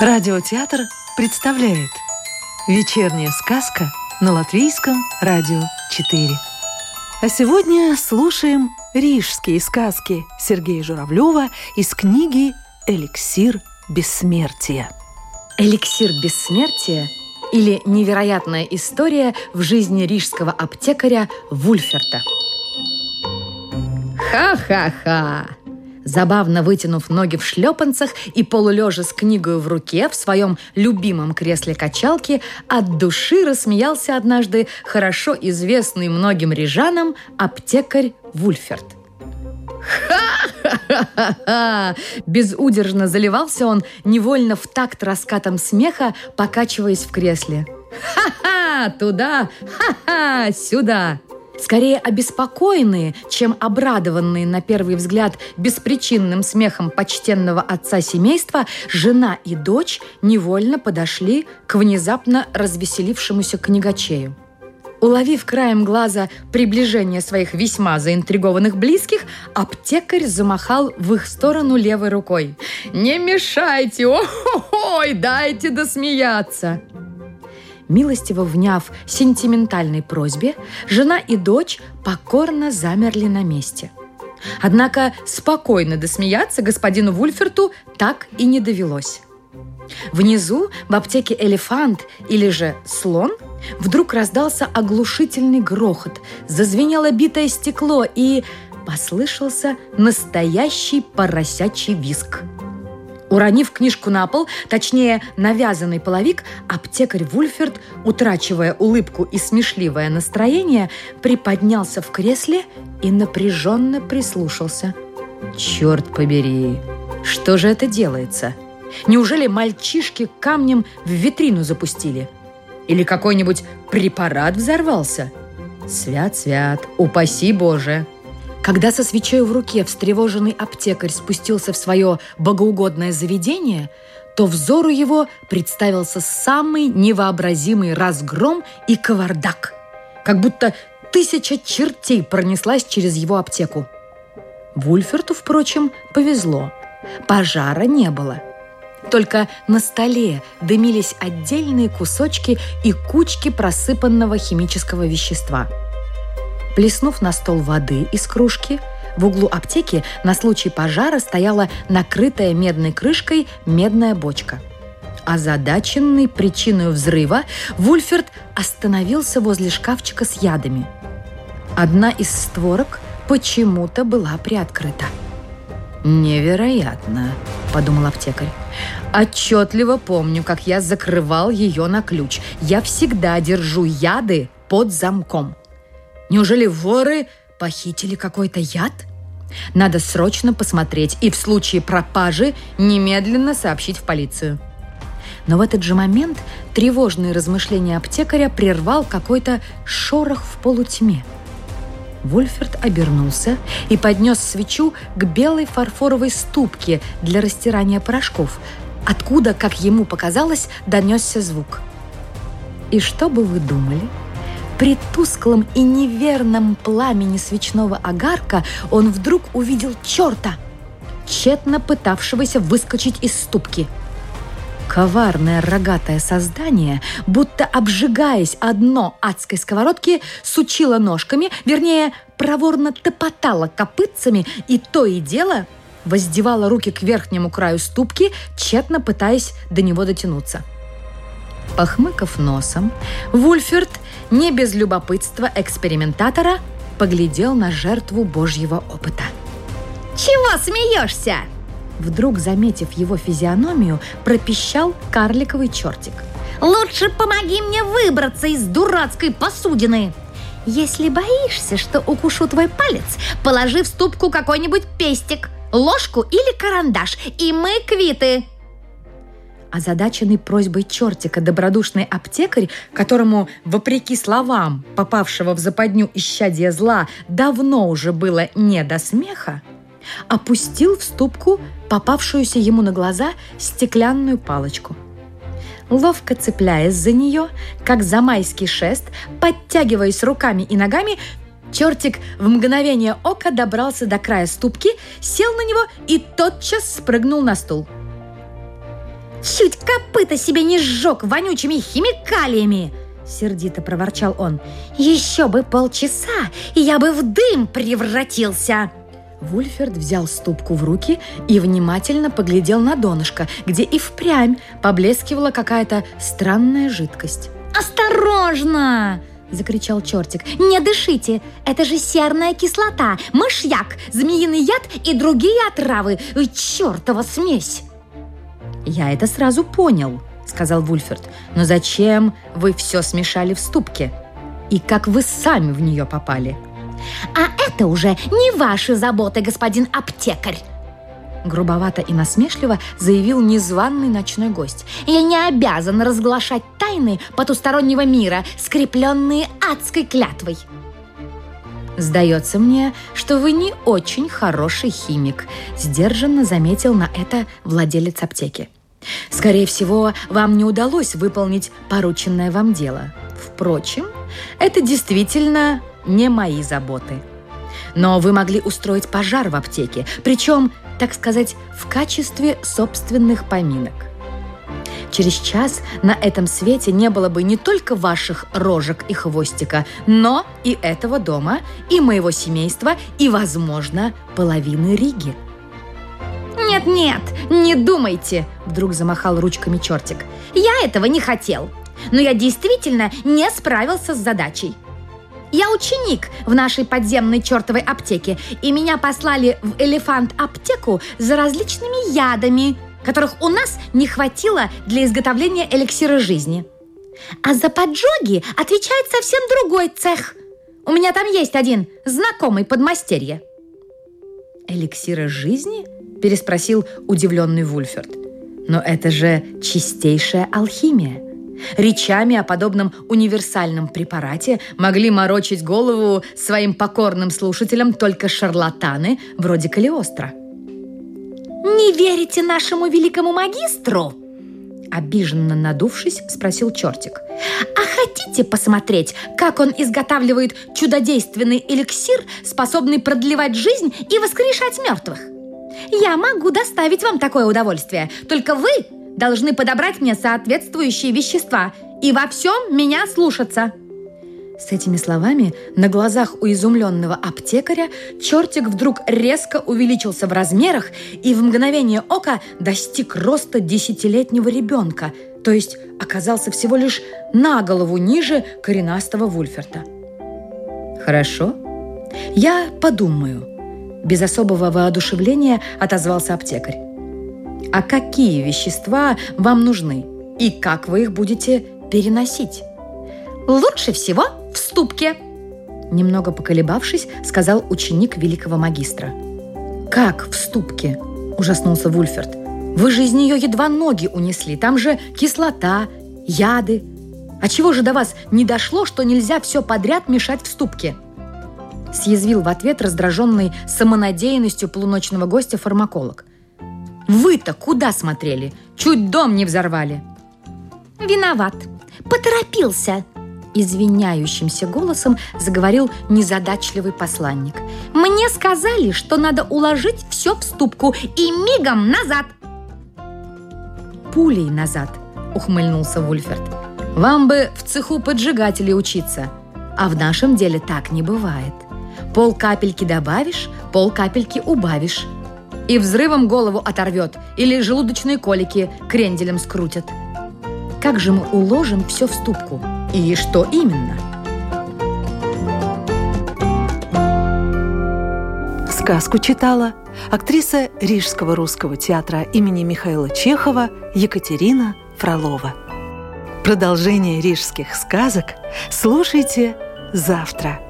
Радиотеатр представляет Вечерняя сказка на Латвийском радио 4 А сегодня слушаем рижские сказки Сергея Журавлева из книги «Эликсир бессмертия» Эликсир бессмертия или невероятная история в жизни рижского аптекаря Вульферта. Ха-ха-ха! Забавно вытянув ноги в шлепанцах и полулежа с книгой в руке в своем любимом кресле качалки, от души рассмеялся однажды хорошо известный многим рижанам аптекарь Вульферт. Ха-ха-ха-ха! Безудержно заливался он, невольно в такт раскатом смеха, покачиваясь в кресле. Ха-ха! Туда! Ха-ха! Сюда! Скорее обеспокоенные, чем обрадованные на первый взгляд беспричинным смехом почтенного отца семейства, жена и дочь невольно подошли к внезапно развеселившемуся книгачею. Уловив краем глаза приближение своих весьма заинтригованных близких, аптекарь замахал в их сторону левой рукой. «Не мешайте! Ой, дайте досмеяться!» Милостиво вняв сентиментальной просьбе, жена и дочь покорно замерли на месте. Однако спокойно досмеяться господину Вульферту так и не довелось. Внизу, в аптеке «Элефант» или же «Слон», вдруг раздался оглушительный грохот, зазвенело битое стекло и послышался настоящий поросячий виск – Уронив книжку на пол, точнее, навязанный половик, аптекарь Вульферт, утрачивая улыбку и смешливое настроение, приподнялся в кресле и напряженно прислушался. «Черт побери! Что же это делается? Неужели мальчишки камнем в витрину запустили? Или какой-нибудь препарат взорвался? Свят-свят, упаси Боже!» Когда со свечой в руке встревоженный аптекарь спустился в свое богоугодное заведение, то взору его представился самый невообразимый разгром и кавардак. Как будто тысяча чертей пронеслась через его аптеку. Вульферту, впрочем, повезло. Пожара не было. Только на столе дымились отдельные кусочки и кучки просыпанного химического вещества – Плеснув на стол воды из кружки, в углу аптеки на случай пожара стояла накрытая медной крышкой медная бочка. Озадаченный причиной взрыва, Вульферт остановился возле шкафчика с ядами. Одна из створок почему-то была приоткрыта. «Невероятно», — подумал аптекарь. «Отчетливо помню, как я закрывал ее на ключ. Я всегда держу яды под замком». Неужели воры похитили какой-то яд? Надо срочно посмотреть и в случае пропажи немедленно сообщить в полицию. Но в этот же момент тревожные размышления аптекаря прервал какой-то шорох в полутьме. Вульферт обернулся и поднес свечу к белой фарфоровой ступке для растирания порошков, откуда, как ему показалось, донесся звук. И что бы вы думали? При тусклом и неверном пламени свечного огарка он вдруг увидел черта, тщетно пытавшегося выскочить из ступки. Коварное рогатое создание, будто обжигаясь одно адской сковородки, сучило ножками, вернее, проворно топотало копытцами и то и дело воздевало руки к верхнему краю ступки, тщетно пытаясь до него дотянуться. Похмыкав носом, Вульферт – не без любопытства экспериментатора поглядел на жертву Божьего опыта. «Чего смеешься?» Вдруг, заметив его физиономию, пропищал карликовый чертик. «Лучше помоги мне выбраться из дурацкой посудины!» Если боишься, что укушу твой палец, положи в ступку какой-нибудь пестик, ложку или карандаш, и мы квиты. Озадаченный просьбой чертика добродушный аптекарь, которому, вопреки словам попавшего в западню исчадия зла, давно уже было не до смеха, опустил в ступку попавшуюся ему на глаза стеклянную палочку. Ловко цепляясь за нее, как за майский шест, подтягиваясь руками и ногами, Чертик в мгновение ока добрался до края ступки, сел на него и тотчас спрыгнул на стул – Чуть копыта себе не сжег вонючими химикалиями!» Сердито проворчал он. «Еще бы полчаса, и я бы в дым превратился!» Вульферд взял ступку в руки и внимательно поглядел на донышко, где и впрямь поблескивала какая-то странная жидкость. «Осторожно!» – закричал чертик. «Не дышите! Это же серная кислота, мышьяк, змеиный яд и другие отравы! Чертова смесь!» «Я это сразу понял», – сказал Вульферд. «Но зачем вы все смешали в ступке? И как вы сами в нее попали?» «А это уже не ваши заботы, господин аптекарь!» Грубовато и насмешливо заявил незваный ночной гость. «Я не обязан разглашать тайны потустороннего мира, скрепленные адской клятвой!» «Сдается мне, что вы не очень хороший химик», – сдержанно заметил на это владелец аптеки. «Скорее всего, вам не удалось выполнить порученное вам дело. Впрочем, это действительно не мои заботы. Но вы могли устроить пожар в аптеке, причем, так сказать, в качестве собственных поминок. Через час на этом свете не было бы не только ваших рожек и хвостика, но и этого дома, и моего семейства, и, возможно, половины Риги. «Нет-нет, не думайте!» – вдруг замахал ручками чертик. «Я этого не хотел, но я действительно не справился с задачей. Я ученик в нашей подземной чертовой аптеке, и меня послали в элефант-аптеку за различными ядами, которых у нас не хватило для изготовления эликсира жизни. А за поджоги отвечает совсем другой цех. У меня там есть один знакомый подмастерье. «Эликсира жизни?» – переспросил удивленный Вульферд. «Но это же чистейшая алхимия!» Речами о подобном универсальном препарате могли морочить голову своим покорным слушателям только шарлатаны вроде Калиостро. «Не верите нашему великому магистру?» Обиженно надувшись, спросил чертик. «А хотите посмотреть, как он изготавливает чудодейственный эликсир, способный продлевать жизнь и воскрешать мертвых? Я могу доставить вам такое удовольствие, только вы должны подобрать мне соответствующие вещества и во всем меня слушаться». С этими словами на глазах у изумленного аптекаря чертик вдруг резко увеличился в размерах и в мгновение ока достиг роста десятилетнего ребенка, то есть оказался всего лишь на голову ниже коренастого Вульферта. «Хорошо, я подумаю», – без особого воодушевления отозвался аптекарь. «А какие вещества вам нужны и как вы их будете переносить?» «Лучше всего в ступке!» Немного поколебавшись, сказал ученик великого магистра. «Как в ступке?» – ужаснулся Вульферт. «Вы же из нее едва ноги унесли. Там же кислота, яды. А чего же до вас не дошло, что нельзя все подряд мешать в ступке?» Съязвил в ответ раздраженный самонадеянностью полуночного гостя фармаколог. «Вы-то куда смотрели? Чуть дом не взорвали!» «Виноват. Поторопился!» извиняющимся голосом заговорил незадачливый посланник. «Мне сказали, что надо уложить все в ступку и мигом назад!» «Пулей назад!» – ухмыльнулся Вульферт. «Вам бы в цеху поджигателей учиться, а в нашем деле так не бывает. Пол капельки добавишь, пол капельки убавишь. И взрывом голову оторвет или желудочные колики кренделем скрутят. Как же мы уложим все в ступку?» И что именно? Сказку читала актриса Рижского русского театра имени Михаила Чехова Екатерина Фролова. Продолжение рижских сказок слушайте завтра.